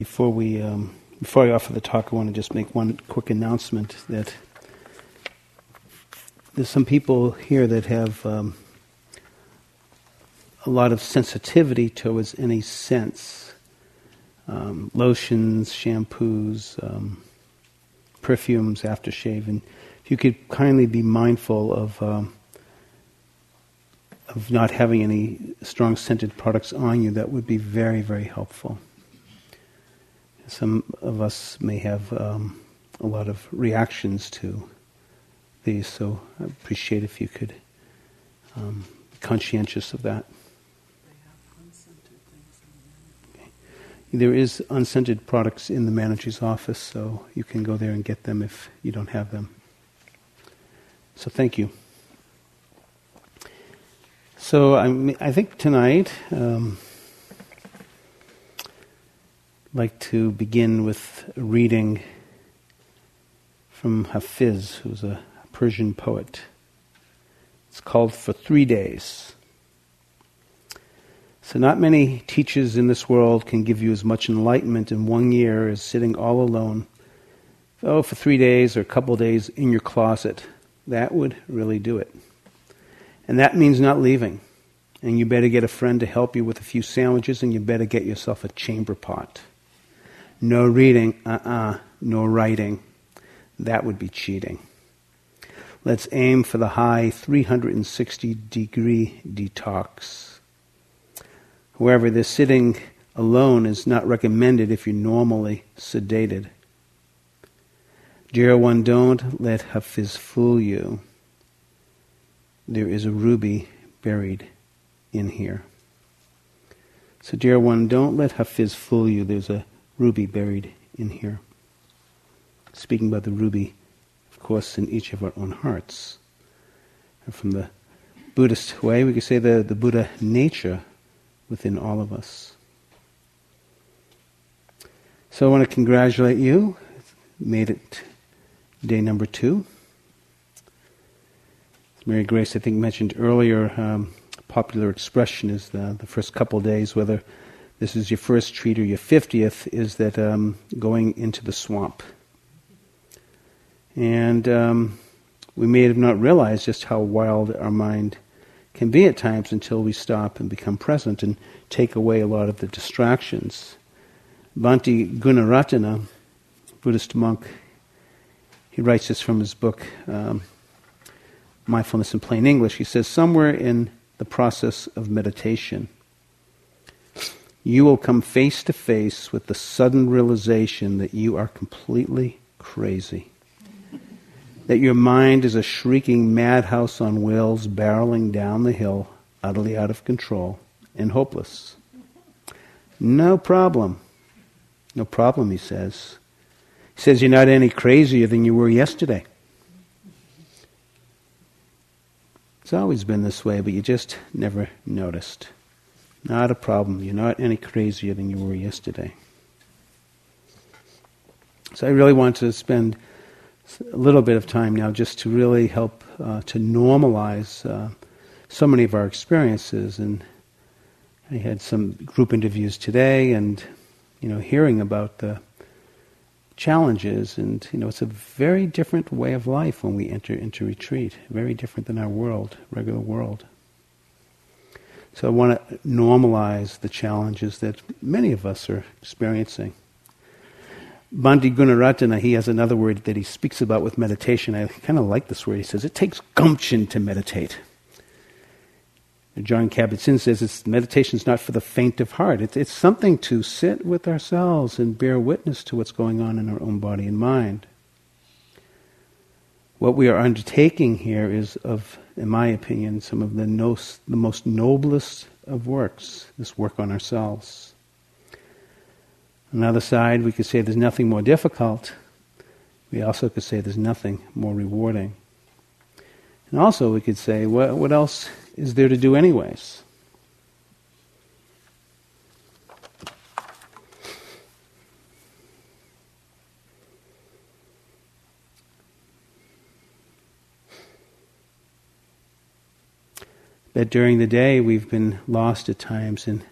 Before we, um, before I offer the talk, I want to just make one quick announcement that there's some people here that have um, a lot of sensitivity towards any scents, um, lotions, shampoos, um, perfumes, aftershave, and if you could kindly be mindful of um, of not having any strong scented products on you, that would be very, very helpful. Some of us may have um, a lot of reactions to these, so I appreciate if you could um, be conscientious of that. There is unscented products in the manager's office, so you can go there and get them if you don't have them. So thank you. So I, I think tonight. Um, like to begin with reading from Hafiz, who's a Persian poet. It's called For Three Days. So, not many teachers in this world can give you as much enlightenment in one year as sitting all alone, oh, for three days or a couple days in your closet. That would really do it. And that means not leaving. And you better get a friend to help you with a few sandwiches, and you better get yourself a chamber pot. No reading, uh uh-uh, uh no writing. That would be cheating. Let's aim for the high 360 degree detox. However, this sitting alone is not recommended if you're normally sedated. Dear one, don't let Hafiz fool you. There is a ruby buried in here. So, dear one, don't let Hafiz fool you. There's a ruby buried in here. Speaking about the ruby, of course, in each of our own hearts. And from the Buddhist way, we could say the, the Buddha nature within all of us. So I want to congratulate you. Made it day number two. Mary Grace, I think, mentioned earlier, um, popular expression is the, the first couple days, whether this is your first treat or your 50th, is that um, going into the swamp. And um, we may have not realized just how wild our mind can be at times until we stop and become present and take away a lot of the distractions. Bhante Gunaratana, Buddhist monk, he writes this from his book, um, Mindfulness in Plain English. He says, Somewhere in the process of meditation, you will come face to face with the sudden realization that you are completely crazy. That your mind is a shrieking madhouse on wheels barreling down the hill, utterly out of control and hopeless. No problem. No problem, he says. He says you're not any crazier than you were yesterday. It's always been this way, but you just never noticed. Not a problem. You're not any crazier than you were yesterday. So I really want to spend a little bit of time now just to really help uh, to normalize uh, so many of our experiences. And I had some group interviews today, and you know, hearing about the challenges, and you know, it's a very different way of life when we enter into retreat. Very different than our world, regular world. So I want to normalize the challenges that many of us are experiencing. Bhante Gunaratana, he has another word that he speaks about with meditation. I kind of like this word. He says, it takes gumption to meditate. John Kabat-Zinn says it's, meditation is not for the faint of heart. It's, it's something to sit with ourselves and bear witness to what's going on in our own body and mind. What we are undertaking here is of in my opinion, some of the, nos, the most noblest of works, this work on ourselves. On the other side, we could say there's nothing more difficult. We also could say there's nothing more rewarding. And also, we could say, what, what else is there to do, anyways? That during the day we've been lost at times in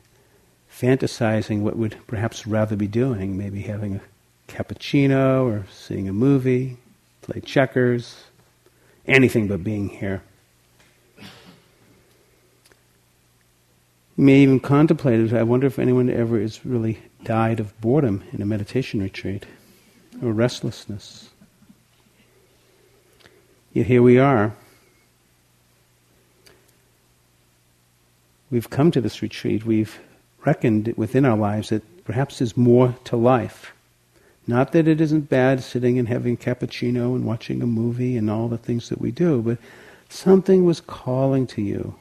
fantasizing what we'd perhaps rather be doing, maybe having a cappuccino or seeing a movie, play checkers, anything but being here. You may even contemplate it. I wonder if anyone ever has really died of boredom in a meditation retreat or restlessness. Yet here we are. We've come to this retreat. We've reckoned within our lives that perhaps there's more to life. Not that it isn't bad sitting and having cappuccino and watching a movie and all the things that we do, but something was calling to you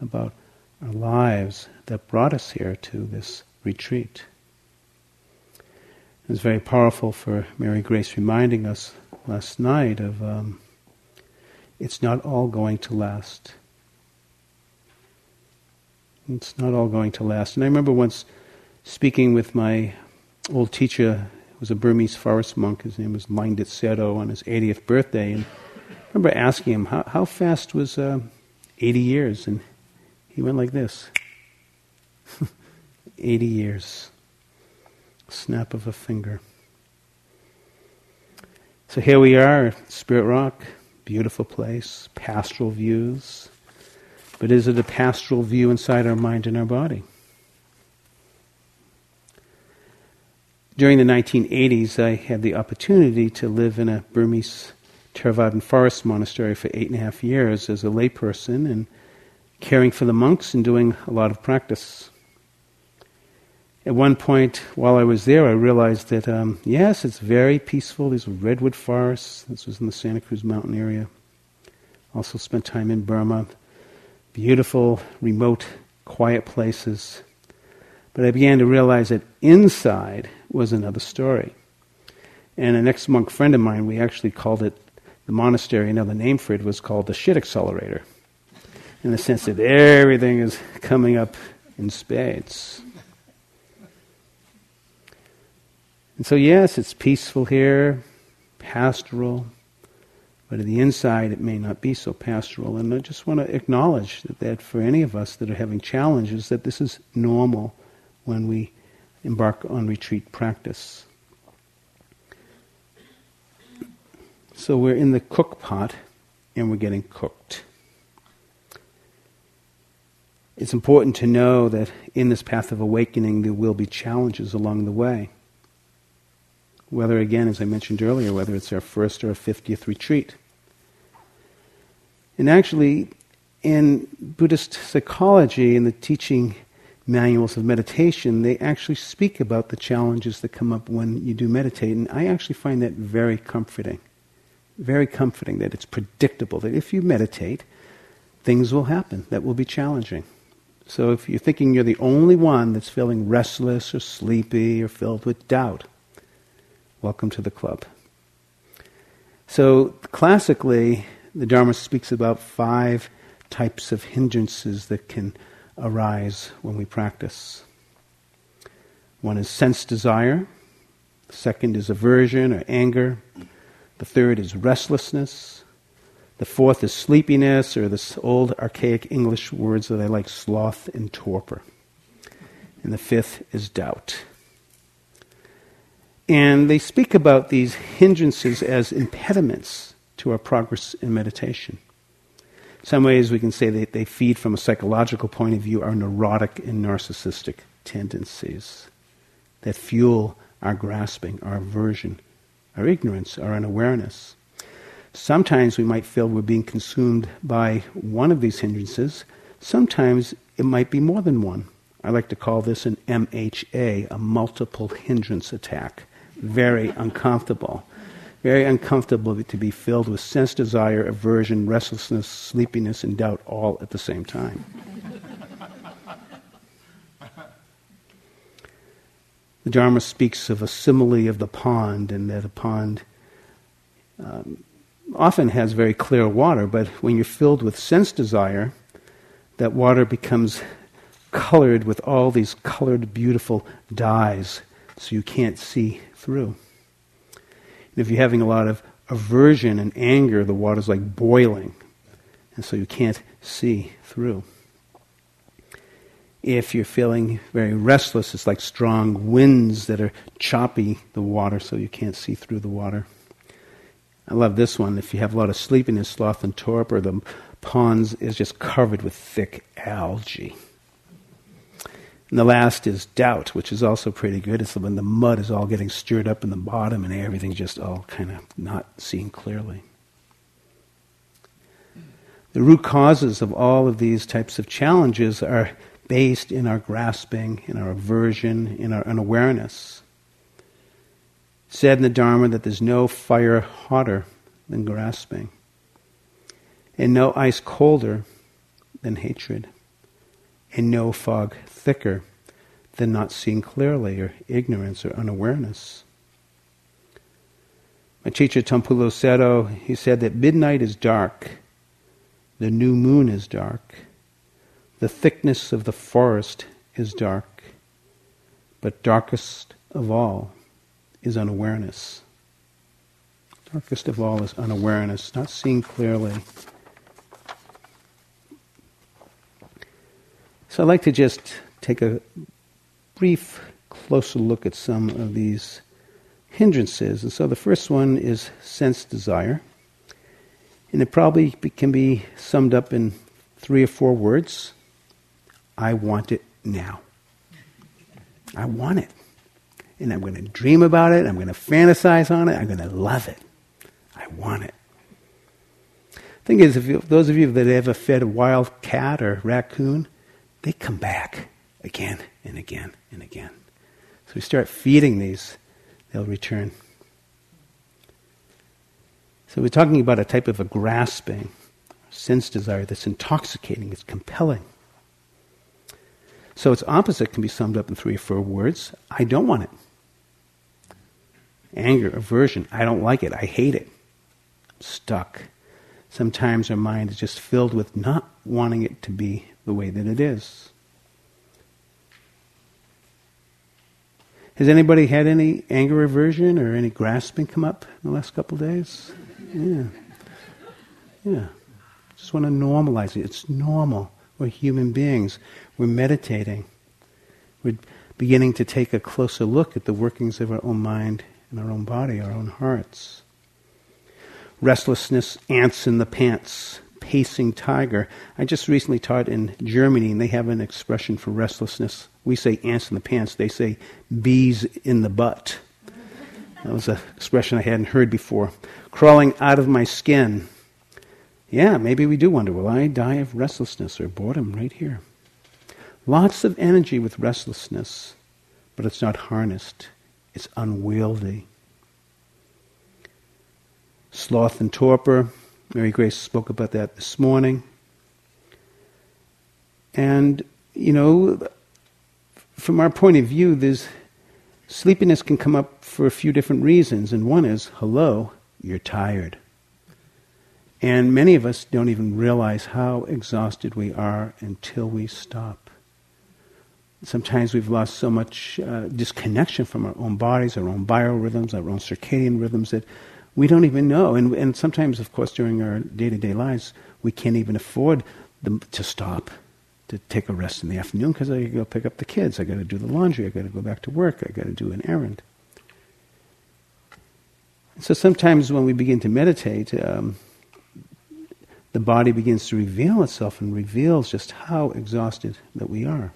about our lives that brought us here to this retreat. It was very powerful for Mary Grace reminding us last night of um, it's not all going to last. It's not all going to last. And I remember once speaking with my old teacher, who was a Burmese forest monk, his name was Hlaing Tet Sayadaw, on his 80th birthday. And I remember asking him, how, how fast was uh, 80 years? And he went like this 80 years. Snap of a finger. So here we are, Spirit Rock, beautiful place, pastoral views. But is it a pastoral view inside our mind and our body? During the 1980s, I had the opportunity to live in a Burmese Theravadan forest monastery for eight and a half years as a layperson and caring for the monks and doing a lot of practice. At one point, while I was there, I realized that, um, yes, it's very peaceful. These redwood forests. This was in the Santa Cruz Mountain area. Also spent time in Burma. Beautiful, remote, quiet places. But I began to realize that inside was another story. And an ex monk friend of mine, we actually called it the monastery, another name for it was called the shit accelerator in the sense that everything is coming up in spades. And so, yes, it's peaceful here, pastoral, but at the inside it may not be so pastoral. And I just want to acknowledge that, that for any of us that are having challenges, that this is normal when we embark on retreat practice. So we're in the cook pot and we're getting cooked. It's important to know that in this path of awakening, there will be challenges along the way. Whether, again, as I mentioned earlier, whether it's our first or our 50th retreat. And actually, in Buddhist psychology and the teaching manuals of meditation, they actually speak about the challenges that come up when you do meditate. And I actually find that very comforting. Very comforting that it's predictable, that if you meditate, things will happen that will be challenging. So if you're thinking you're the only one that's feeling restless or sleepy or filled with doubt, welcome to the club. So classically, the Dharma speaks about five types of hindrances that can arise when we practice. One is sense desire. The second is aversion or anger. The third is restlessness. The fourth is sleepiness, or this old archaic English words that I like, sloth and torpor. And the fifth is doubt. And they speak about these hindrances as impediments to our progress in meditation. Some ways we can say that they feed from a psychological point of view our neurotic and narcissistic tendencies that fuel our grasping, our aversion, our ignorance, our unawareness. Sometimes we might feel we're being consumed by one of these hindrances. Sometimes it might be more than one. I like to call this an MHA, a multiple hindrance attack. Very uncomfortable. Very uncomfortable to be filled with sense desire, aversion, restlessness, sleepiness, and doubt all at the same time. the Dharma speaks of a simile of the pond, and that a pond um, often has very clear water, but when you're filled with sense desire, that water becomes colored with all these colored, beautiful dyes, so you can't see through. And if you're having a lot of aversion and anger, the water's like boiling, and so you can't see through. If you're feeling very restless, it's like strong winds that are choppy the water so you can't see through the water. I love this one. If you have a lot of sleepiness, sloth, and torpor, the ponds is just covered with thick algae. And the last is doubt, which is also pretty good. It's when the mud is all getting stirred up in the bottom and everything just all kind of not seen clearly. The root causes of all of these types of challenges are based in our grasping, in our aversion, in our unawareness. said in the Dharma that there's no fire hotter than grasping, and no ice colder than hatred, and no fog thicker than not seeing clearly, or ignorance, or unawareness. My teacher Taungpulu Sayadaw, he said that midnight is dark the new moon is dark. The thickness of the forest is dark. But darkest of all is unawareness. Darkest of all is unawareness, not seeing clearly. So I'd like to just take a brief, closer look at some of these hindrances. And so the first one is sense desire. And it probably can be summed up in three or four words I want it now. I want it. And I'm going to dream about it. I'm going to fantasize on it. I'm going to love it. I want it. The Thing is, if you, those of you that have ever fed a wild cat or raccoon, they come back again and again and again. So we start feeding these, they'll return. So we're talking about a type of a grasping, sense desire that's intoxicating, it's compelling. So its opposite can be summed up in three or four words I don't want it. Anger, aversion, I don't like it, I hate it. I'm stuck. Sometimes our mind is just filled with not wanting it to be the way that it is. Has anybody had any anger aversion or any grasping come up in the last couple of days? Yeah. Yeah. Just want to normalize it. It's normal. We're human beings. We're meditating. We're beginning to take a closer look at the workings of our own mind and our own body, our own hearts. Restlessness, ants in the pants, pacing tiger. I just recently taught in Germany, and they have an expression for restlessness. We say ants in the pants, they say bees in the butt. That was an expression I hadn't heard before. Crawling out of my skin. Yeah, maybe we do wonder will I die of restlessness or boredom right here? Lots of energy with restlessness, but it's not harnessed, it's unwieldy. Sloth and torpor. Mary Grace spoke about that this morning. And, you know, from our point of view, there's Sleepiness can come up for a few different reasons, and one is hello, you're tired. And many of us don't even realize how exhausted we are until we stop. Sometimes we've lost so much uh, disconnection from our own bodies, our own biorhythms, our own circadian rhythms that we don't even know. And, and sometimes, of course, during our day to day lives, we can't even afford them to stop to take a rest in the afternoon because I go pick up the kids. I got to do the laundry. I got to go back to work. I got to do an errand. So sometimes when we begin to meditate, um, the body begins to reveal itself and reveals just how exhausted that we are.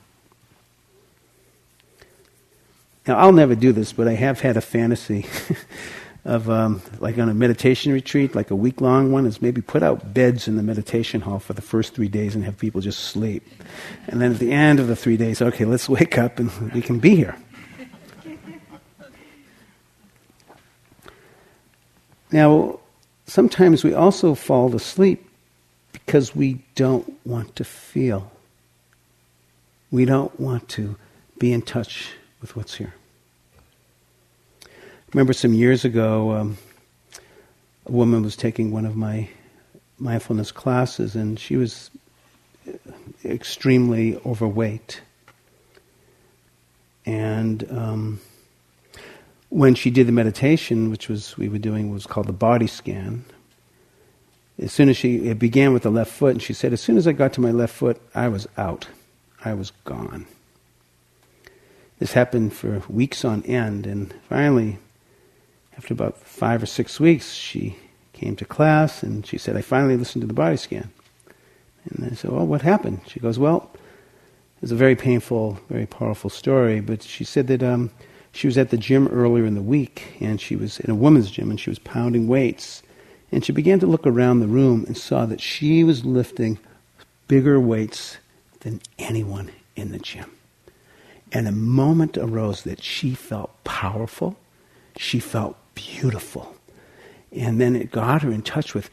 Now, I'll never do this, but I have had a fantasy of um, like on a meditation retreat, like a week long one, is maybe put out beds in the meditation hall for the first three days and have people just sleep. And then at the end of the three days, okay, let's wake up and we can be here. Now, sometimes we also fall asleep because we don't want to feel. We don't want to be in touch with what's here remember some years ago, um, a woman was taking one of my mindfulness classes, and she was extremely overweight. And um, when she did the meditation, which was we were doing, was called the body scan. As soon as she, it began with the left foot, and she said, as soon as I got to my left foot, I was out. I was gone. This happened for weeks on end, and finally, after about five or six weeks, she came to class and she said, I finally listened to the body scan. And I said, Well, what happened? She goes, Well, it's a very painful, very powerful story, but she said that um, she was at the gym earlier in the week, and she was in a women's gym, and she was pounding weights. And she began to look around the room and saw that she was lifting bigger weights than anyone in the gym. And a moment arose that she felt powerful, she felt beautiful. And then it got her in touch with,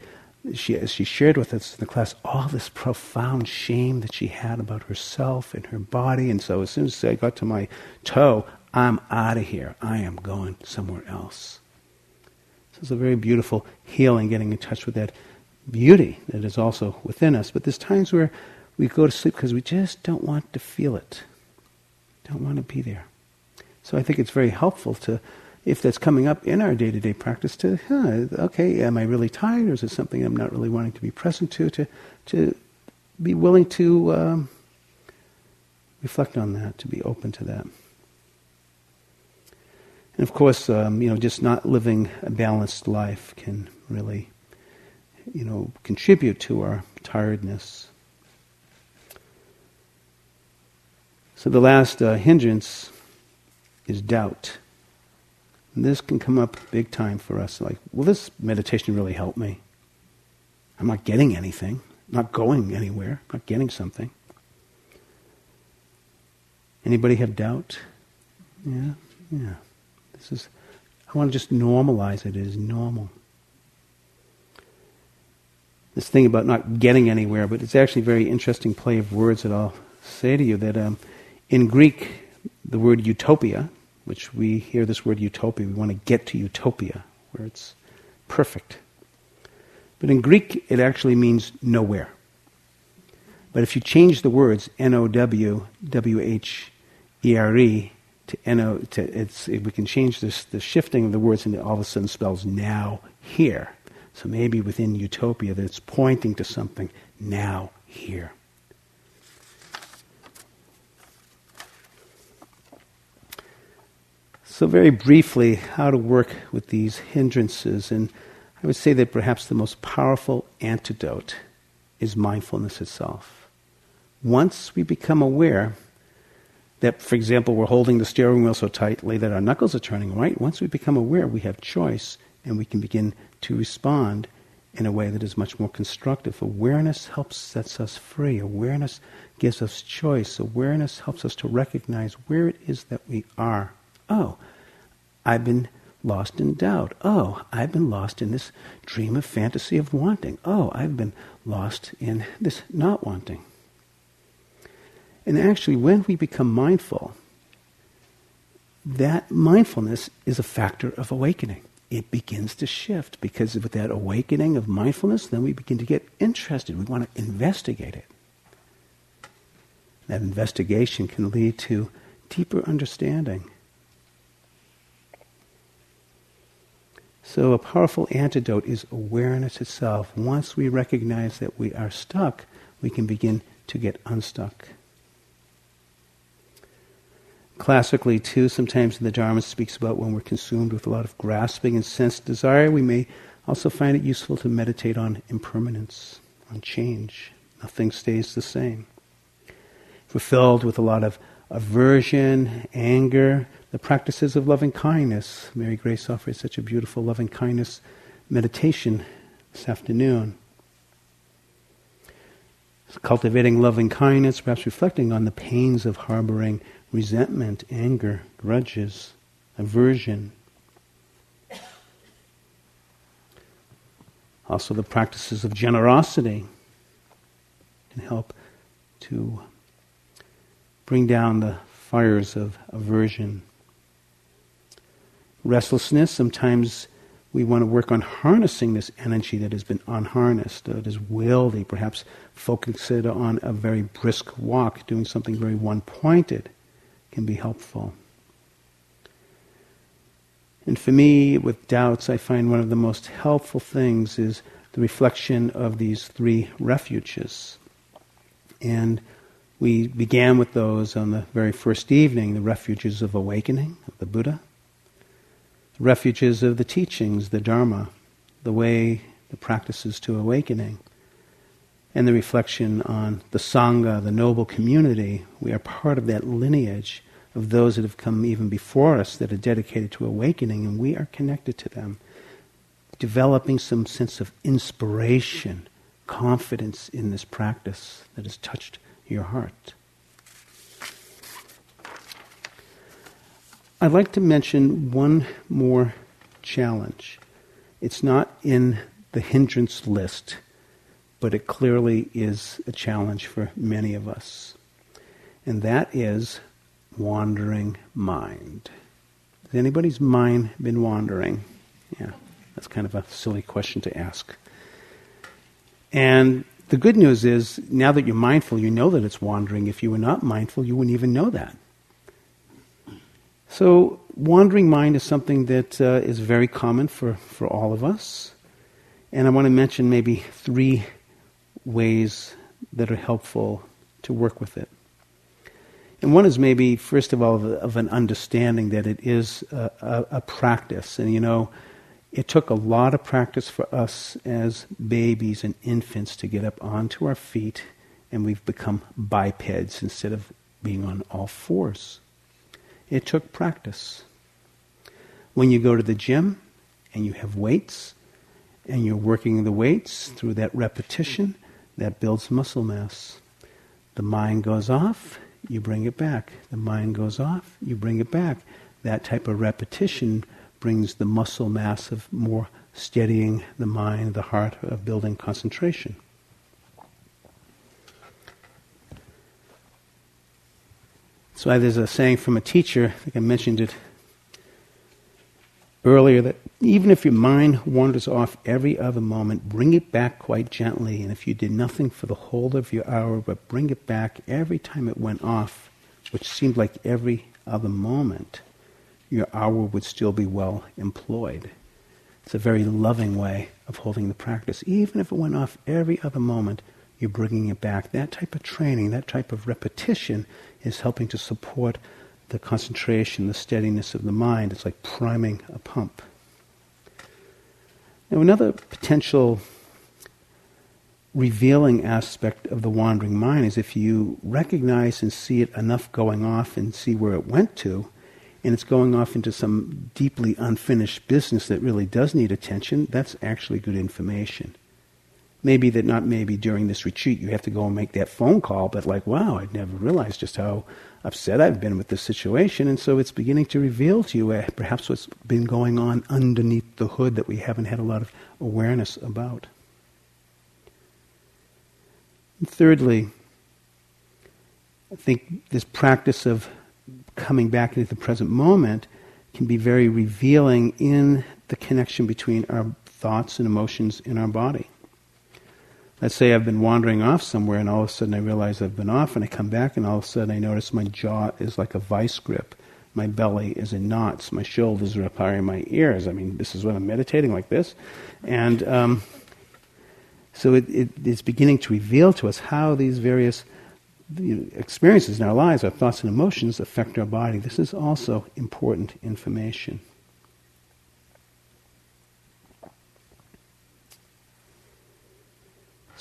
she, she shared with us in the class, all this profound shame that she had about herself and her body. And so as soon as I got to my toe, I'm out of here. I am going somewhere else. So it's a very beautiful healing, getting in touch with that beauty that is also within us. But there's times where we go to sleep because we just don't want to feel it, don't want to be there. So I think it's very helpful to, if that's coming up in our day-to-day practice, to, huh, okay, am I really tired, or is it something I'm not really wanting to be present to? To, to be willing to um, reflect on that, to be open to that. And of course, um, you know, just not living a balanced life can really, you know, contribute to our tiredness. So the last uh, hindrance is doubt. And this can come up big time for us. Like, will this meditation really help me? I'm not getting anything, not going anywhere, not getting something. Anybody have doubt? Yeah, yeah. This is, I want to just normalize it as normal. This thing about not getting anywhere, but it's actually a very interesting play of words that I'll say to you that um, in Greek, the word utopia, which we hear this word utopia, we want to get to utopia, where it's perfect. But in Greek, it actually means nowhere. But if you change the words N O W W H E R E to N O, to it's, we can change this, the shifting of the words and it all of a sudden spells now here. So maybe within utopia that it's pointing to something now here. So, very briefly, how to work with these hindrances. And I would say that perhaps the most powerful antidote is mindfulness itself. Once we become aware that, for example, we're holding the steering wheel so tightly that our knuckles are turning right, once we become aware, we have choice and we can begin to respond in a way that is much more constructive. Awareness helps sets us free. Awareness gives us choice. Awareness helps us to recognize where it is that we are. Oh, I've been lost in doubt. Oh, I've been lost in this dream of fantasy of wanting. Oh, I've been lost in this not wanting. And actually, when we become mindful, that mindfulness is a factor of awakening. It begins to shift because with that awakening of mindfulness, then we begin to get interested. We want to investigate it. That investigation can lead to deeper understanding So, a powerful antidote is awareness itself. Once we recognize that we are stuck, we can begin to get unstuck. Classically, too, sometimes the Dharma speaks about when we're consumed with a lot of grasping and sense desire, we may also find it useful to meditate on impermanence, on change. Nothing stays the same. If we're filled with a lot of aversion, anger, the practices of loving kindness. Mary Grace offers such a beautiful loving kindness meditation this afternoon. Cultivating loving kindness, perhaps reflecting on the pains of harboring resentment, anger, grudges, aversion. Also, the practices of generosity can help to bring down the fires of aversion restlessness. Sometimes we want to work on harnessing this energy that has been unharnessed, that is wieldy, perhaps focus it on a very brisk walk, doing something very one pointed can be helpful. And for me, with doubts, I find one of the most helpful things is the reflection of these three refuges. And We began with those on the very first evening, the refuges of awakening of the Buddha, refuges of the teachings, the Dharma, the way, the practices to awakening, and the reflection on the Sangha, the noble community. We are part of that lineage of those that have come even before us that are dedicated to awakening, and we are connected to them. Developing some sense of inspiration, confidence in this practice that has touched your heart. I'd like to mention one more challenge. It's not in the hindrance list, but it clearly is a challenge for many of us. And that is wandering mind. Has anybody's mind been wandering? Yeah, that's kind of a silly question to ask. And the good news is, now that you're mindful, you know that it's wandering. If you were not mindful, you wouldn't even know that. So, wandering mind is something that uh, is very common for, for all of us. And I want to mention maybe three ways that are helpful to work with it. And one is maybe, first of all, of, of an understanding that it is a, a, a practice. And you know, it took a lot of practice for us as babies and infants to get up onto our feet, and we've become bipeds instead of being on all fours. It took practice. When you go to the gym and you have weights, and you're working the weights through that repetition, that builds muscle mass. The mind goes off, you bring it back. The mind goes off, you bring it back. That type of repetition brings the muscle mass of more steadying the mind, the heart, of building concentration. So there's a saying from a teacher, I think I mentioned it earlier, that even if your mind wanders off every other moment, bring it back quite gently. And if you did nothing for the whole of your hour, but bring it back every time it went off, which seemed like every other moment, your hour would still be well employed. It's a very loving way of holding the practice. Even if it went off every other moment, you're bringing it back. That type of training, that type of repetition is helping to support the concentration, the steadiness of the mind. It's like priming a pump. Now, another potential revealing aspect of the wandering mind is if you recognize and see it enough going off and see where it went to, and it's going off into some deeply unfinished business that really does need attention, that's actually good information. Maybe that not maybe during this retreat you have to go and make that phone call, but like, wow, I'd never realized just how upset I've been with this situation, and so it's beginning to reveal to you uh, perhaps what's been going on underneath the hood that we haven't had a lot of awareness about. And thirdly, I think this practice of coming back into the present moment can be very revealing in the connection between our thoughts and emotions in our body. Let's say I've been wandering off somewhere and all of a sudden I realize I've been off and I come back and all of a sudden I notice my jaw is like a vice grip. My belly is in knots. My shoulders are up higher in my ears. I mean, this is when I'm meditating like this. And um, so it, it, it's beginning to reveal to us how these various experiences in our lives, our thoughts and emotions affect our body. This is also important information.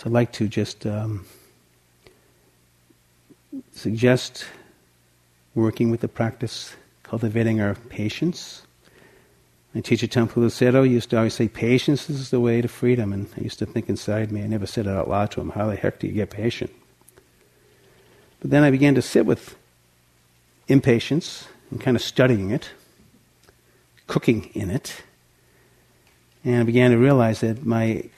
So I'd like to just um, suggest working with the practice, cultivating our patience. My teacher Taungpulu Sayadaw used to always say, patience is the way to freedom. And I used to think inside me, I never said it out loud to him, how the heck do you get patient? But then I began to sit with impatience and kind of studying it, cooking in it, and I began to realize that my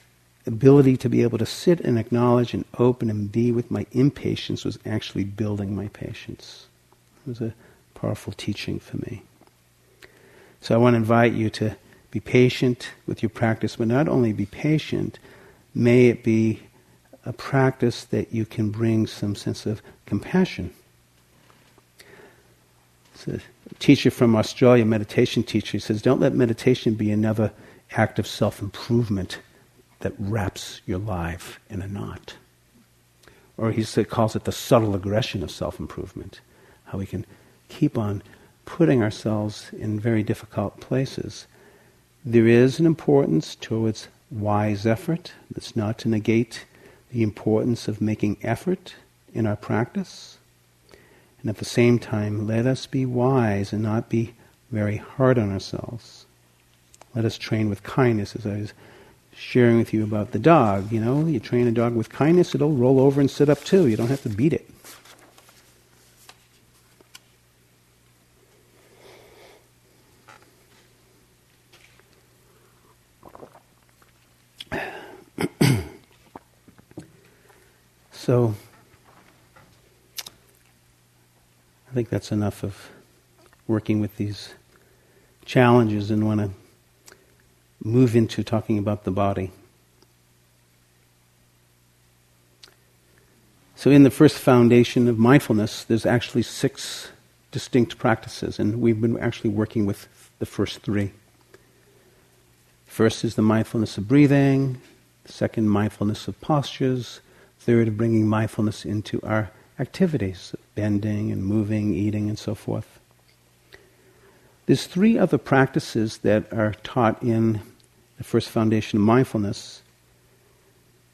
ability to be able to sit and acknowledge and open and be with my impatience was actually building my patience. It was a powerful teaching for me. So I want to invite you to be patient with your practice, but not only be patient, may it be a practice that you can bring some sense of compassion. It's a teacher from Australia, meditation teacher, he says, Don't let meditation be another act of self improvement that wraps your life in a knot. or he calls it the subtle aggression of self improvement, how we can keep on putting ourselves in very difficult places. There is an importance towards wise effort. That's not to negate the importance of making effort in our practice. And at the same time, let us be wise and not be very hard on ourselves. Let us train with kindness, as I was sharing with you about the dog. You know, you train a dog with kindness, it'll roll over and sit up too. You don't have to beat it. so, I think that's enough of working with these challenges and want to move into talking about the body. So, in the first foundation of mindfulness, there's actually six distinct practices, and we've been actually working with the first three. First is the mindfulness of breathing, second, mindfulness of postures, third, bringing mindfulness into our activities, bending and moving, eating, and so forth. There's three other practices that are taught in the first foundation of mindfulness.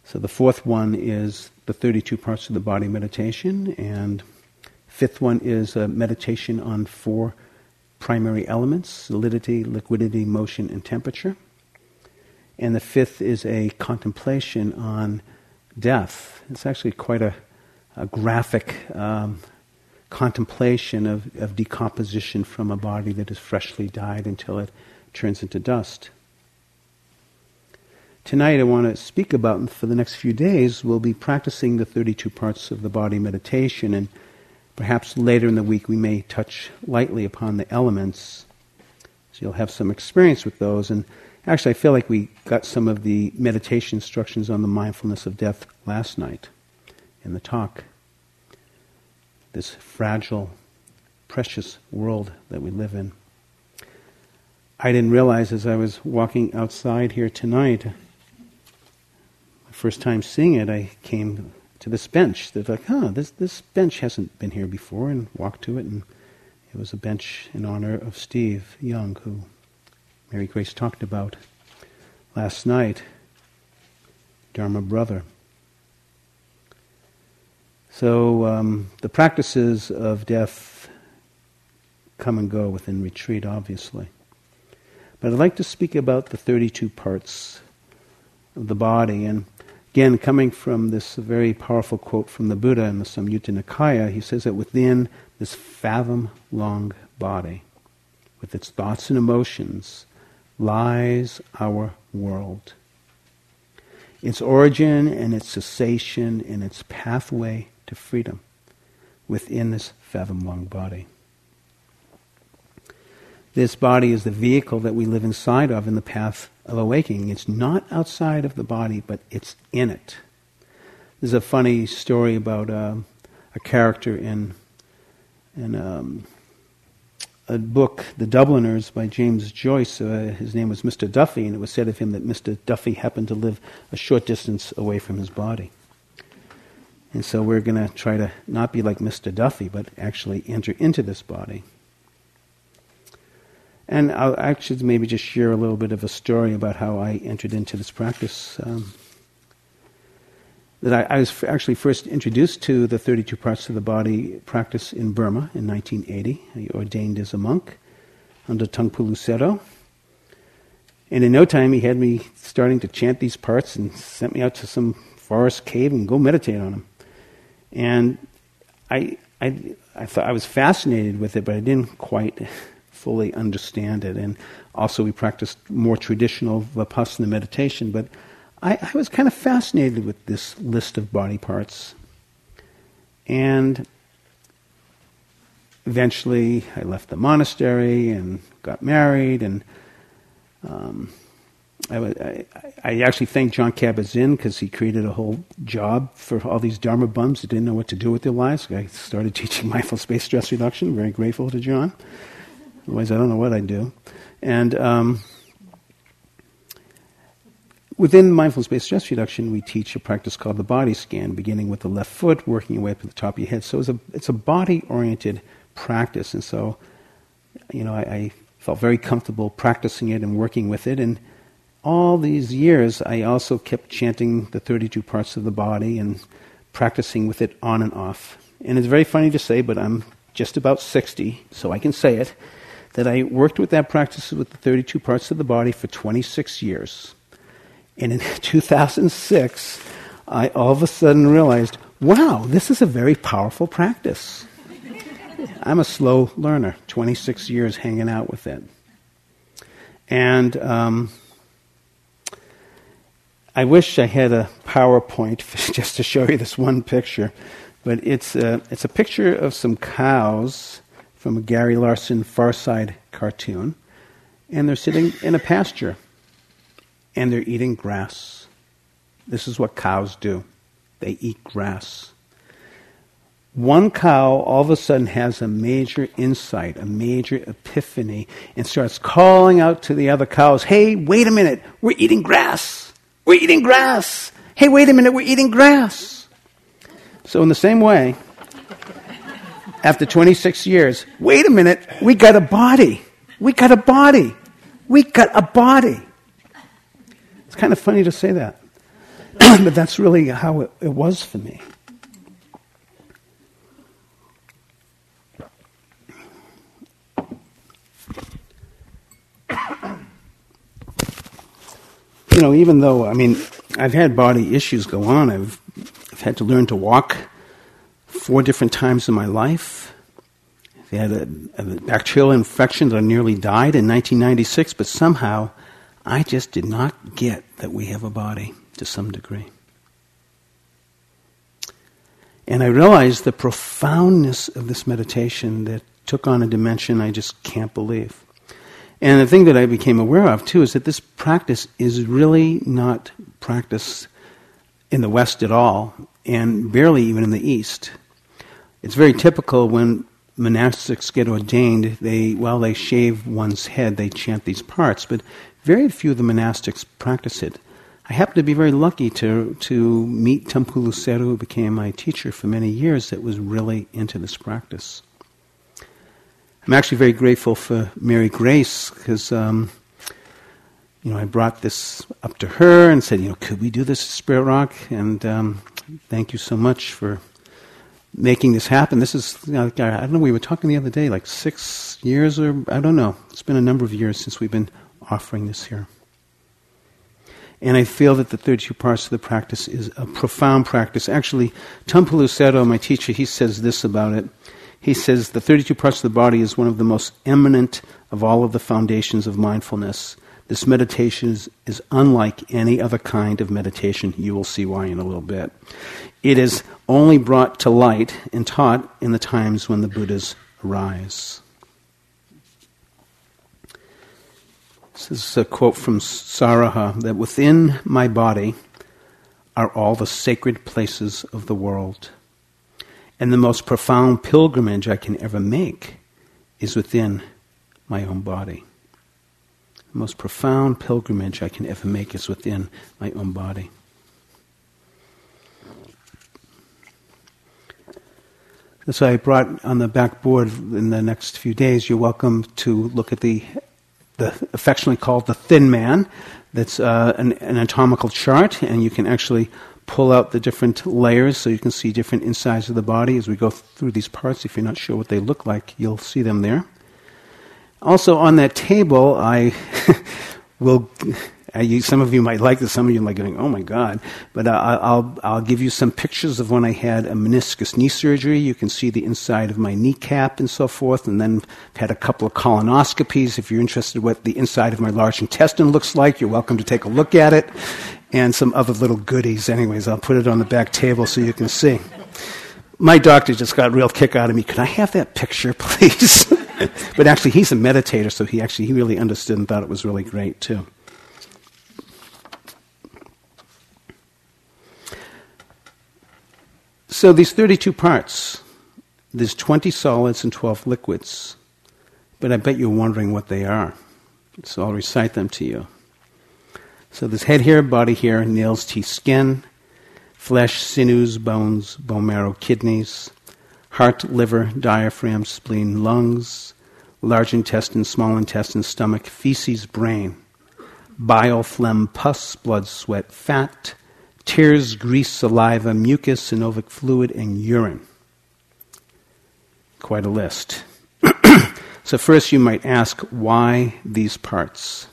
So the fourth one is the 32 parts of the body meditation, and fifth one is a meditation on four primary elements solidity, liquidity, motion, and temperature. And the fifth is a contemplation on death. It's actually quite a, a graphic um, contemplation of, of decomposition from a body that has freshly died until it turns into dust. Tonight, I want to speak about, and for the next few days, we'll be practicing the 32 parts of the body meditation, and perhaps later in the week we may touch lightly upon the elements. So you'll have some experience with those. And actually, I feel like we got some of the meditation instructions on the mindfulness of death last night in the talk. This fragile, precious world that we live in. I didn't realize as I was walking outside here tonight first time seeing it, I came to this bench. They're like, huh, this this bench hasn't been here before, and walked to it, and it was a bench in honor of Steve Young, who Mary Grace talked about last night. Dharma brother. So um, the practices of death come and go within retreat, obviously. But I'd like to speak about the 32 parts of the body. And Again, coming from this very powerful quote from the Buddha in the Samyutta Nikaya, he says that within this fathom long body, with its thoughts and emotions, lies our world. Its origin and its cessation and its pathway to freedom within this fathom long body. This body is the vehicle that we live inside of in the path of awakening. It's not outside of the body, but it's in it. There's a funny story about uh, a character in in um, a book, The Dubliners, by James Joyce. Uh, his name was Mr. Duffy, and it was said of him that Mr. Duffy happened to live a short distance away from his body. And so we're going to try to not be like Mr. Duffy, but actually enter into this body. And I'll actually maybe just share a little bit of a story about how I entered into this practice. Um, that I, I, was f- actually first introduced to the 32 parts of the body practice in Burma in 1980. I ordained as a monk under Taungpulu Sayadaw. And in no time, he had me starting to chant these parts and sent me out to some forest cave and go meditate on them. And I, I, I thought I was fascinated with it, but I didn't quite fully understand it. And also, we practiced more traditional Vipassana meditation. But I, I was kind of fascinated with this list of body parts. And eventually, I left the monastery and got married. And um, I, I, I, actually thank John Kabat-Zinn because he created a whole job for all these Dharma bums that didn't know what to do with their lives. I started teaching mindfulness based stress reduction. Very grateful to John. Otherwise, I don't know what I'd do. And um, within mindfulness based stress reduction, we teach a practice called the body scan, beginning with the left foot, working your way up to the top of your head. So it's a, it's a body oriented practice. And so, you know, I, I felt very comfortable practicing it and working with it. And all these years, I also kept chanting the 32 parts of the body and practicing with it on and off. And it's very funny to say, but I'm just about 60, so I can say it, that I worked with that practice with the 32 parts of the body for 26 years. And in 2006, I all of a sudden realized, wow, this is a very powerful practice. I'm a slow learner, 26 years hanging out with it. And um, I wish I had a PowerPoint just to show you this one picture, but it's a, it's a picture of some cows from a Gary Larson Far Side cartoon, and they're sitting in a pasture, and they're eating grass. This is what cows do they eat grass. One cow all of a sudden has a major insight, a major epiphany, and starts calling out to the other cows, Hey, wait a minute, we're eating grass. We're eating grass. Hey, wait a minute, we're eating grass. So, in the same way, after 26 years, wait a minute, we got a body. We got a body. We got a body. It's kind of funny to say that, but that's really how it, it was for me. you know, even though, I mean, I've had body issues go on, I've, I've had to learn to walk four different times in my life. I had a, a bacterial infection that I nearly died in 1996, but somehow I just did not get that we have a body to some degree. And I realized the profoundness of this meditation that took on a dimension I just can't believe. And the thing that I became aware of too is that this practice is really not practiced in the West at all, and barely even in the East. It's very typical when monastics get ordained, they while they shave one's head, they chant these parts, but very few of the monastics practice it. I happen to be very lucky to to meet Taungpulu Sayadaw, who became my teacher for many years, that was really into this practice. I'm actually very grateful for Mary Grace because, um, you know, I brought this up to her and said, you know, could we do this at Spirit Rock? And um, thank you so much for making this happen. This is, you know, I don't know, we were talking the other day, like six years or, I don't know. It's been a number of years since we've been offering this here. And I feel that the 32 parts of the practice is a profound practice. Actually, Taungpulu Sayadaw, my teacher, he says this about it. He says the 32 parts of the body is one of the most eminent of all of the foundations of mindfulness. This meditation is, is, unlike any other kind of meditation. You will see why in a little bit. It is only brought to light and taught in the times when the Buddhas arise. This is a quote from Saraha that within my body are all the sacred places of the world. And the most profound pilgrimage I can ever make is within my own body. The most profound pilgrimage I can ever make is within my own body. So I brought on the backboard in the next few days, you're welcome to look at the, the affectionately called the thin man. That's uh, an, an anatomical chart, and you can actually pull out the different layers so you can see different insides of the body as we go through these parts. If you're not sure what they look like, you'll see them there. Also, on that table, I will. You, some of you might like this, some of you might going, oh my God. But uh, I'll, I'll give you some pictures of when I had a meniscus knee surgery. You can see the inside of my kneecap and so forth. And then had a couple of colonoscopies. If you're interested what the inside of my large intestine looks like, you're welcome to take a look at it and some other little goodies. Anyways, I'll put it on the back table so you can see. My doctor just got a real kick out of me. Could I have that picture, please? but actually, he's a meditator, so he actually he really understood and thought it was really great too. So these 32 parts, there's 20 solids and 12 liquids. But I bet you're wondering what they are. So I'll recite them to you. So there's head hair, body hair, nails, teeth, skin, flesh, sinews, bones, bone marrow, kidneys, heart, liver, diaphragm, spleen, lungs, large intestine, small intestine, stomach, feces, brain, bile, phlegm, pus, blood, sweat, fat, tears, grease, saliva, mucus, synovial fluid, and urine. Quite a list. so, first you might ask, why these parts?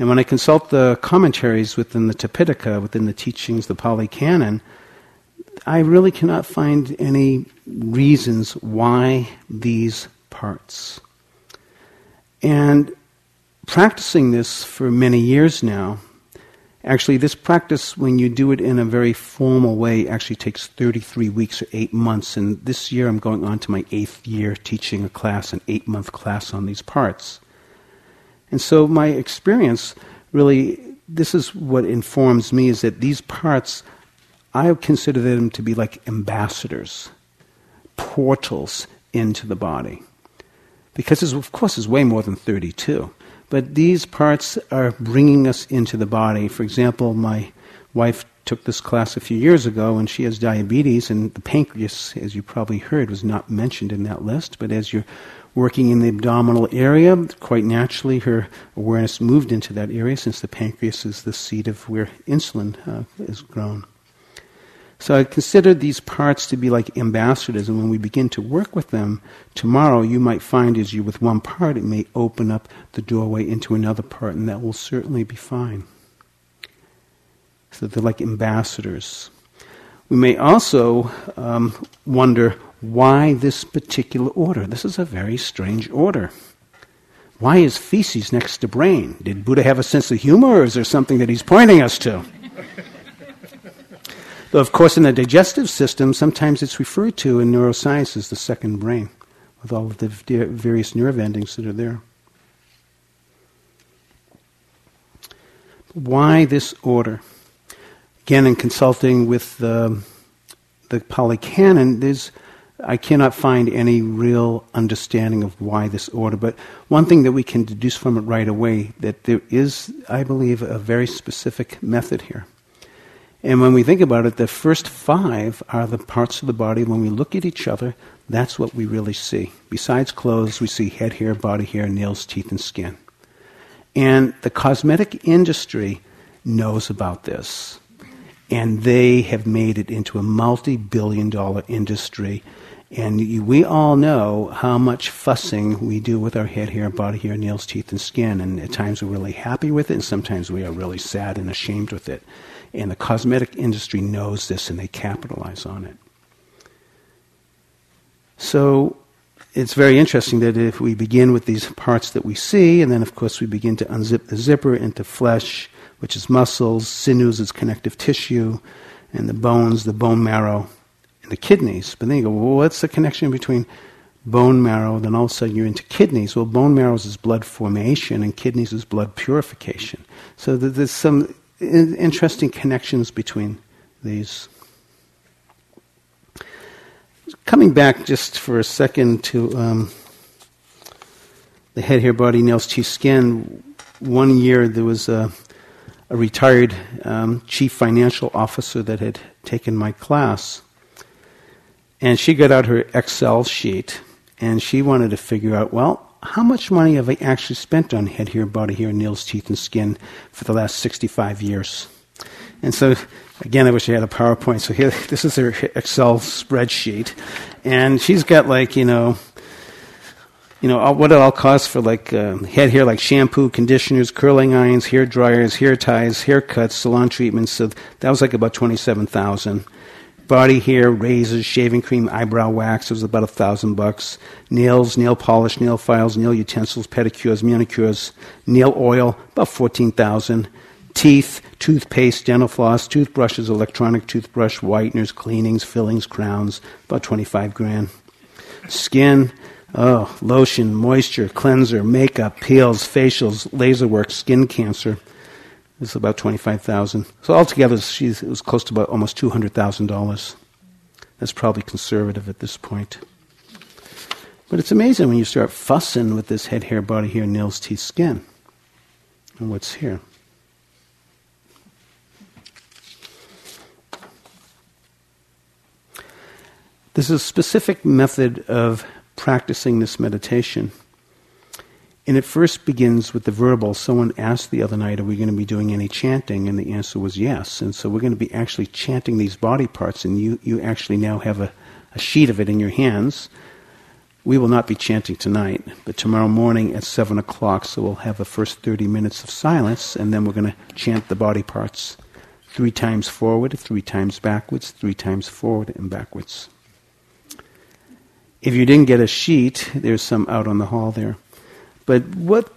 And when I consult the commentaries within the Tipitaka, within the teachings, the Pali Canon, I really cannot find any reasons why these parts. And practicing this for many years now, actually, this practice, when you do it in a very formal way, actually takes 33 weeks or eight months. And this year I'm going on to my eighth year teaching a class, an eight month class on these parts. And so my experience really, this is what informs me is that these parts, I consider them to be like ambassadors, portals into the body. Because, of course, there's way more than 32. But these parts are bringing us into the body. For example, my wife took this class a few years ago, and she has diabetes, and the pancreas, as you probably heard, was not mentioned in that list. But as you're working in the abdominal area, quite naturally her awareness moved into that area since the pancreas is the seat of where insulin uh, is grown. So I consider these parts to be like ambassadors, and when we begin to work with them tomorrow, you might find as you with one part, it may open up the doorway into another part, and that will certainly be fine. So they're like ambassadors. We may also um, wonder why this particular order. This is a very strange order. Why is feces next to brain? Did Buddha have a sense of humor, or is there something that he's pointing us to? Though, of course, in the digestive system, sometimes it's referred to in neuroscience as the second brain, with all of the various nerve endings that are there. Why this order? Again, in consulting with um, the, the Pali Canon, there's, I cannot find any real understanding of why this order. But one thing that we can deduce from it right away that there is, I believe, a very specific method here. And when we think about it, the first five are the parts of the body. When we look at each other, that's what we really see. Besides clothes, we see head hair, body hair, nails, teeth, and skin. And the cosmetic industry knows about this. And they have made it into a multi billion dollar industry. And we all know how much fussing we do with our head hair, body hair, nails, teeth, and skin. And at times we're really happy with it, and sometimes we are really sad and ashamed with it. And the cosmetic industry knows this and they capitalize on it. So it's very interesting that if we begin with these parts that we see, and then of course we begin to unzip the zipper into flesh, which is muscles, sinews is connective tissue, and the bones, the bone marrow, the kidneys. But then you go, well, what's the connection between bone marrow, then all of a sudden you're into kidneys. Well, bone marrow is blood formation, and kidneys is blood purification. So there's some interesting connections between these. Coming back just for a second to um, the head, hair, body, nails, teeth, skin. One year there was a, a retired um, chief financial officer that had taken my class. And she got out her Excel sheet and she wanted to figure out, well, how much money have I actually spent on head, hair, body hair, nails, teeth, and skin for the last 65 years? And so, again, I wish I had a PowerPoint. So here, this is her Excel spreadsheet. And she's got like, you know, you know, what it all costs for like uh, head hair, like shampoo, conditioners, curling irons, hair dryers, hair ties, haircuts, salon treatments. So that was like about 27,000 body hair, razors, shaving cream, eyebrow wax. It was about a thousand bucks. Nails, nail polish, nail files, nail utensils, pedicures, manicures, nail oil, about fourteen thousand. Teeth, toothpaste, dental floss, toothbrushes, electronic toothbrush, whiteners, cleanings, fillings, crowns, about twenty-five grand. Skin, oh, lotion, moisture, cleanser, makeup, peels, facials, laser work, skin cancer it's about twenty-five thousand. So altogether, it was close to about almost two hundred thousand dollars. That's probably conservative at this point. But it's amazing when you start fussing with this head, hair, body, hair, nails, teeth, skin, and what's here. This is a specific method of practicing this meditation. And it first begins with the verbal. Someone asked the other night, Are we going to be doing any chanting? And the answer was yes. And so we're going to be actually chanting these body parts, and you, you actually now have a, a sheet of it in your hands. We will not be chanting tonight, but tomorrow morning at 7 o'clock, so we'll have the first 30 minutes of silence, and then we're going to chant the body parts three times forward, three times backwards, three times forward and backwards. If you didn't get a sheet, there's some out on the hall there. But what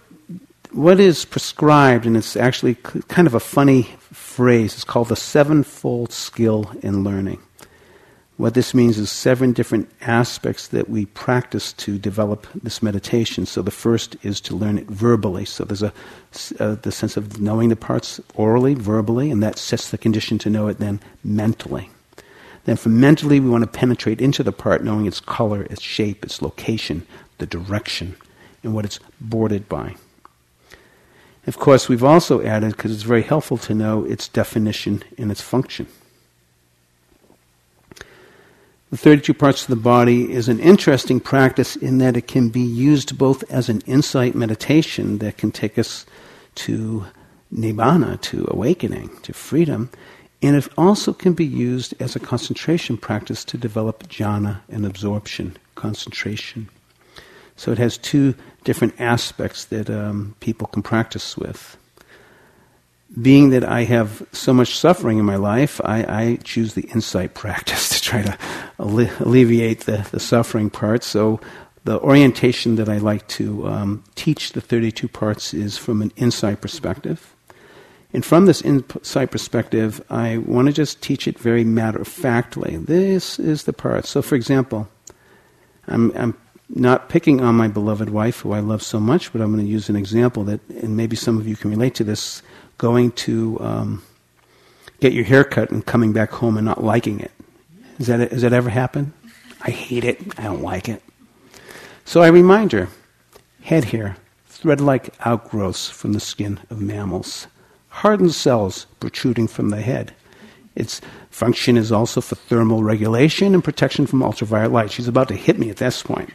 what is prescribed, and it's actually kind of a funny phrase, it's called the sevenfold skill in learning. What this means is seven different aspects that we practice to develop this meditation. So the first is to learn it verbally. So there's a, uh, the sense of knowing the parts orally, verbally, and that sets the condition to know it then mentally. Then from mentally, we want to penetrate into the part, knowing its color, its shape, its location, the direction, and what it's bordered by. Of course, we've also added, because it's very helpful to know its definition and its function. The 32 parts of the body is an interesting practice in that it can be used both as an insight meditation that can take us to nibbana, to awakening, to freedom, and it also can be used as a concentration practice to develop jhana and absorption, concentration. So it has two different aspects that um, people can practice with. Being that I have so much suffering in my life, I, I choose the insight practice to try to alle- alleviate the, the suffering part. So the orientation that I like to um, teach the 32 parts is from an insight perspective. And from this insight perspective, I want to just teach it very matter of factly. This is the part. So, for example, I'm, I'm not picking on my beloved wife, who I love so much, but I'm going to use an example that, and maybe some of you can relate to this going to um, get your hair cut and coming back home and not liking it. Is that, has that ever happened? I hate it. I don't like it. So I remind her head hair, thread like outgrowths from the skin of mammals hardened cells protruding from the head. Its function is also for thermal regulation and protection from ultraviolet light. She's about to hit me at this point.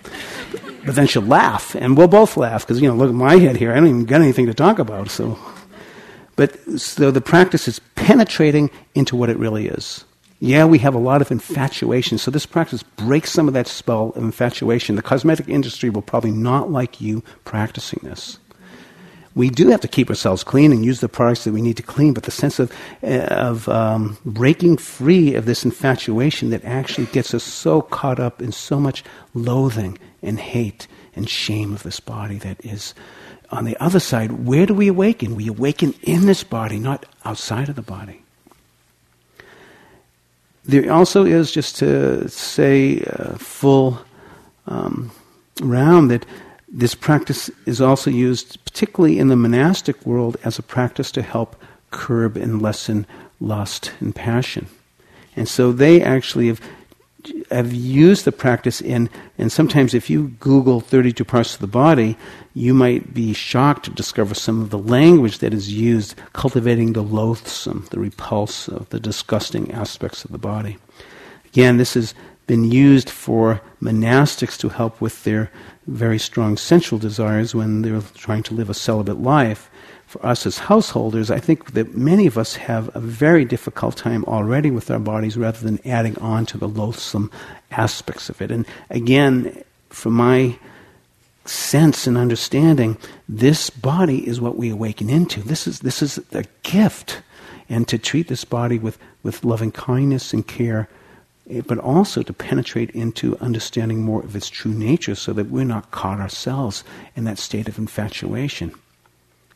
But then she'll laugh, and we'll both laugh, because, you know, look at my head here. I don't even got anything to talk about. So, But so the practice is penetrating into what it really is. Yeah, we have a lot of infatuation, so this practice breaks some of that spell of infatuation. The cosmetic industry will probably not like you practicing this we do have to keep ourselves clean and use the products that we need to clean, but the sense of, of um, breaking free of this infatuation that actually gets us so caught up in so much loathing and hate and shame of this body that is on the other side, where do we awaken? We awaken in this body, not outside of the body. There also is, just to say uh, full um, round, that this practice is also used, particularly in the monastic world, as a practice to help curb and lessen lust and passion. And so they actually have, have used the practice in, and sometimes if you Google 32 parts of the body, you might be shocked to discover some of the language that is used cultivating the loathsome, the repulsive, the disgusting aspects of the body. Again, this has been used for monastics to help with their very strong sensual desires when they're trying to live a celibate life. For us as householders, I think that many of us have a very difficult time already with our bodies rather than adding on to the loathsome aspects of it. And again, from my sense and understanding, this body is what we awaken into. This is, this is a gift. And to treat this body with, with loving kindness and care but also to penetrate into understanding more of its true nature so that we're not caught ourselves in that state of infatuation.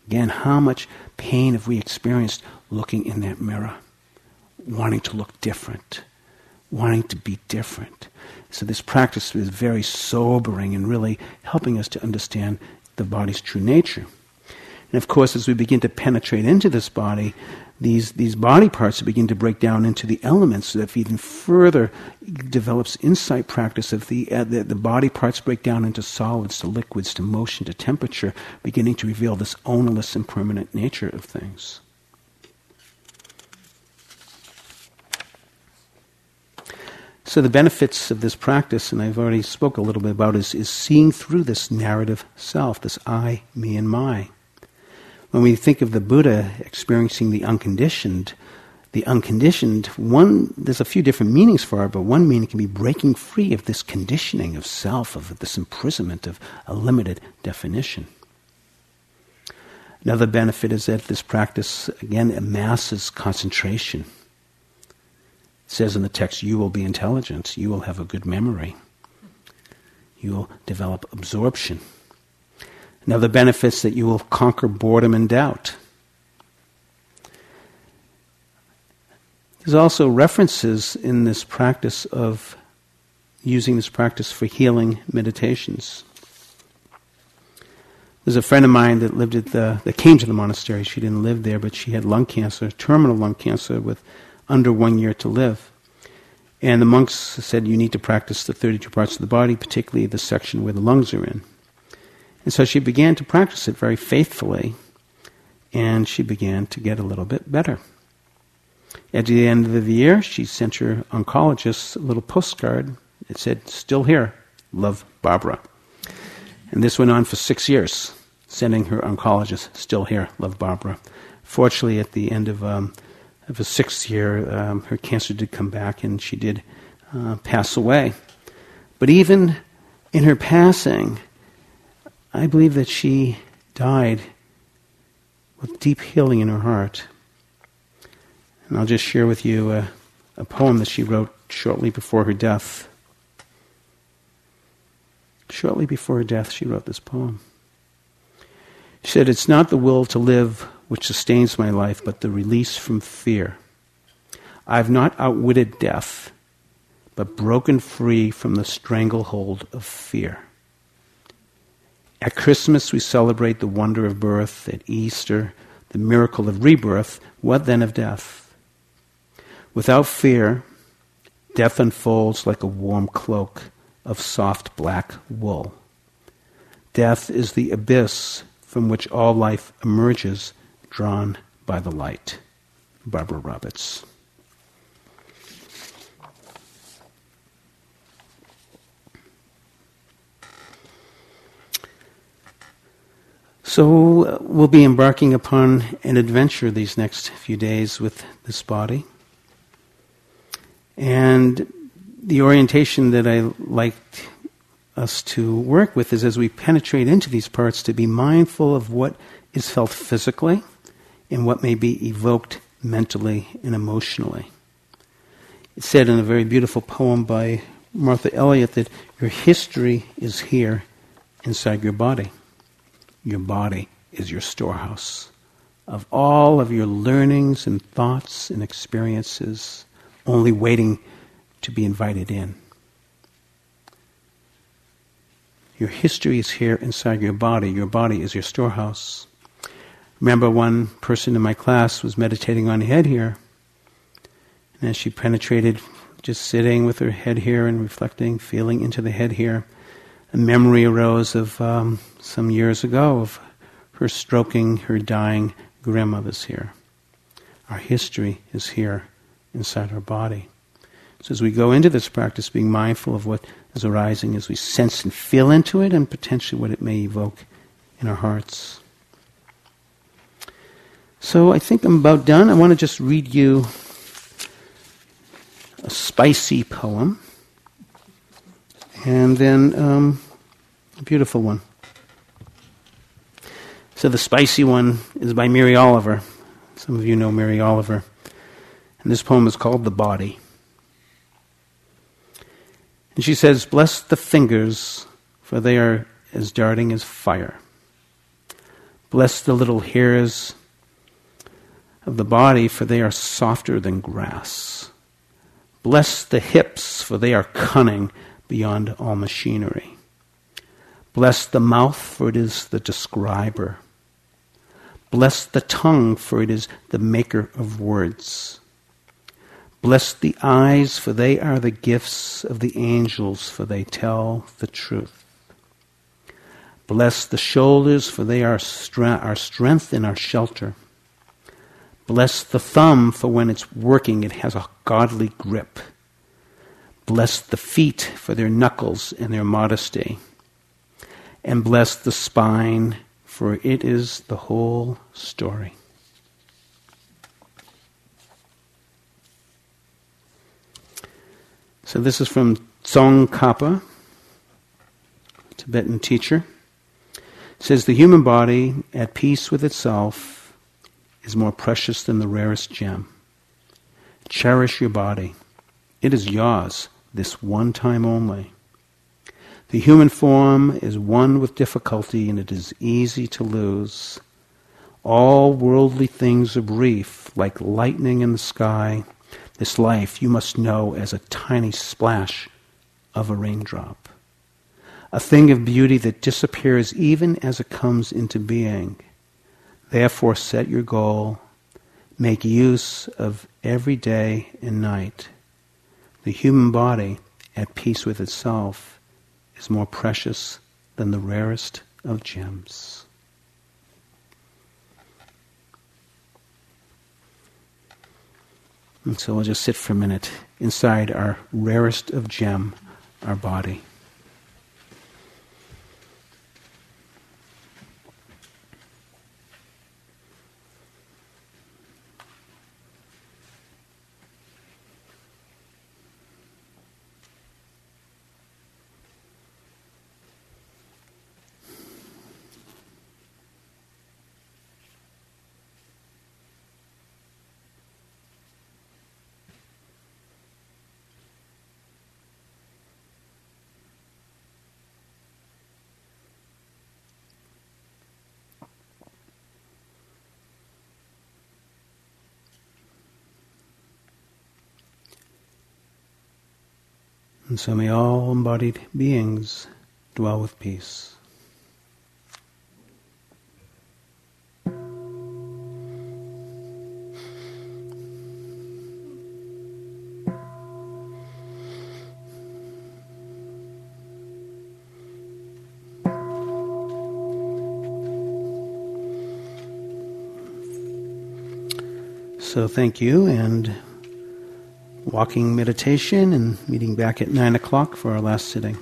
Again, how much pain have we experienced looking in that mirror, wanting to look different, wanting to be different? So, this practice is very sobering and really helping us to understand the body's true nature. And of course, as we begin to penetrate into this body, these, these body parts begin to break down into the elements so that even further develops insight practice of the, uh, the, the body parts break down into solids, to liquids, to motion, to temperature, beginning to reveal this ownerless and permanent nature of things. So the benefits of this practice, and I've already spoke a little bit about, is, is seeing through this narrative self, this I, me, and my. When we think of the Buddha experiencing the unconditioned, the unconditioned, one, there's a few different meanings for it, but one meaning can be breaking free of this conditioning of self, of this imprisonment of a limited definition. Another benefit is that this practice, again, amasses concentration It says in the text, you will be intelligent, you will have a good memory, you will develop absorption. Another benefit is that you will conquer boredom and doubt. There's also references in this practice of using this practice for healing meditations. There's a friend of mine that lived at the that came to the monastery. She didn't live there, but she had lung cancer, terminal lung cancer, with under one year to live. And the monks said you need to practice the 32 parts of the body, particularly the section where the lungs are in. And so she began to practice it very faithfully, and she began to get a little bit better. At the end of the year, she sent her oncologist a little postcard. It said, Still here, love Barbara. And this went on for six years, sending her oncologist, Still here, love Barbara. Fortunately, at the end of um, of a sixth year, um, her cancer did come back and she did uh, pass away. But even in her passing, I believe that she died with deep healing in her heart. And I'll just share with you a, a poem that she wrote shortly before her death. Shortly before her death, she wrote this poem. She said, It's not the will to live which sustains my life, but the release from fear. I have not outwitted death, but broken free from the stranglehold of fear. At Christmas, we celebrate the wonder of birth. At Easter, the miracle of rebirth. What then of death? Without fear, death unfolds like a warm cloak of soft black wool. Death is the abyss from which all life emerges drawn by the light. Barbara Roberts. So, uh, we'll be embarking upon an adventure these next few days with this body. And the orientation that I liked us to work with is as we penetrate into these parts to be mindful of what is felt physically and what may be evoked mentally and emotionally. It's said in a very beautiful poem by Martha Elliott that your history is here inside your body. Your body is your storehouse of all of your learnings and thoughts and experiences, only waiting to be invited in. Your history is here inside your body. Your body is your storehouse remember one person in my class was meditating on head here. And as she penetrated, just sitting with her head here and reflecting, feeling into the head here, a memory arose of um, some years ago of her stroking her dying grandmother's hair. Our history is here inside our body. So as we go into this practice, being mindful of what is arising as we sense and feel into it and potentially what it may evoke in our hearts. So I think I'm about done. I want to just read you a spicy poem and then um, a beautiful one. So the spicy one is by Mary Oliver. Some of you know Mary Oliver. And this poem is called The Body. And she says, Bless the fingers, for they are as darting as fire. Bless the little hairs of the body, for they are softer than grass. Bless the hips, for they are cunning beyond all machinery. Bless the mouth, for it is the describer. Bless the tongue, for it is the maker of words. Bless the eyes, for they are the gifts of the angels, for they tell the truth. Bless the shoulders, for they are our strength and our shelter. Bless the thumb, for when it's working, it has a godly grip. Bless the feet for their knuckles and their modesty. And bless the spine, for it is the whole story. So this is from Tsongkhapa, Tibetan teacher. It says the human body at peace with itself is more precious than the rarest gem. Cherish your body. It is yours, this one time only. The human form is one with difficulty and it is easy to lose. All worldly things are brief, like lightning in the sky. This life you must know as a tiny splash of a raindrop a thing of beauty that disappears even as it comes into being. Therefore, set your goal. Make use of every day and night. The human body, at peace with itself, is more precious than the rarest of gems. And so we'll just sit for a minute inside our rarest of gem, our body. And so may all embodied beings dwell with peace. So thank you and walking meditation and meeting back at 9 o'clock for our last sitting.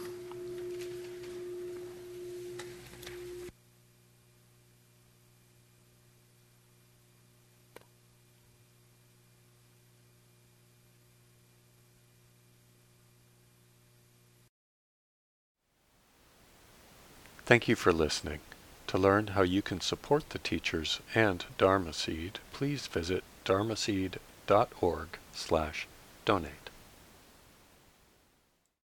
Thank you for listening. To learn how you can support the teachers and Dharma Seed, please visit dharmaseed.org slash donate.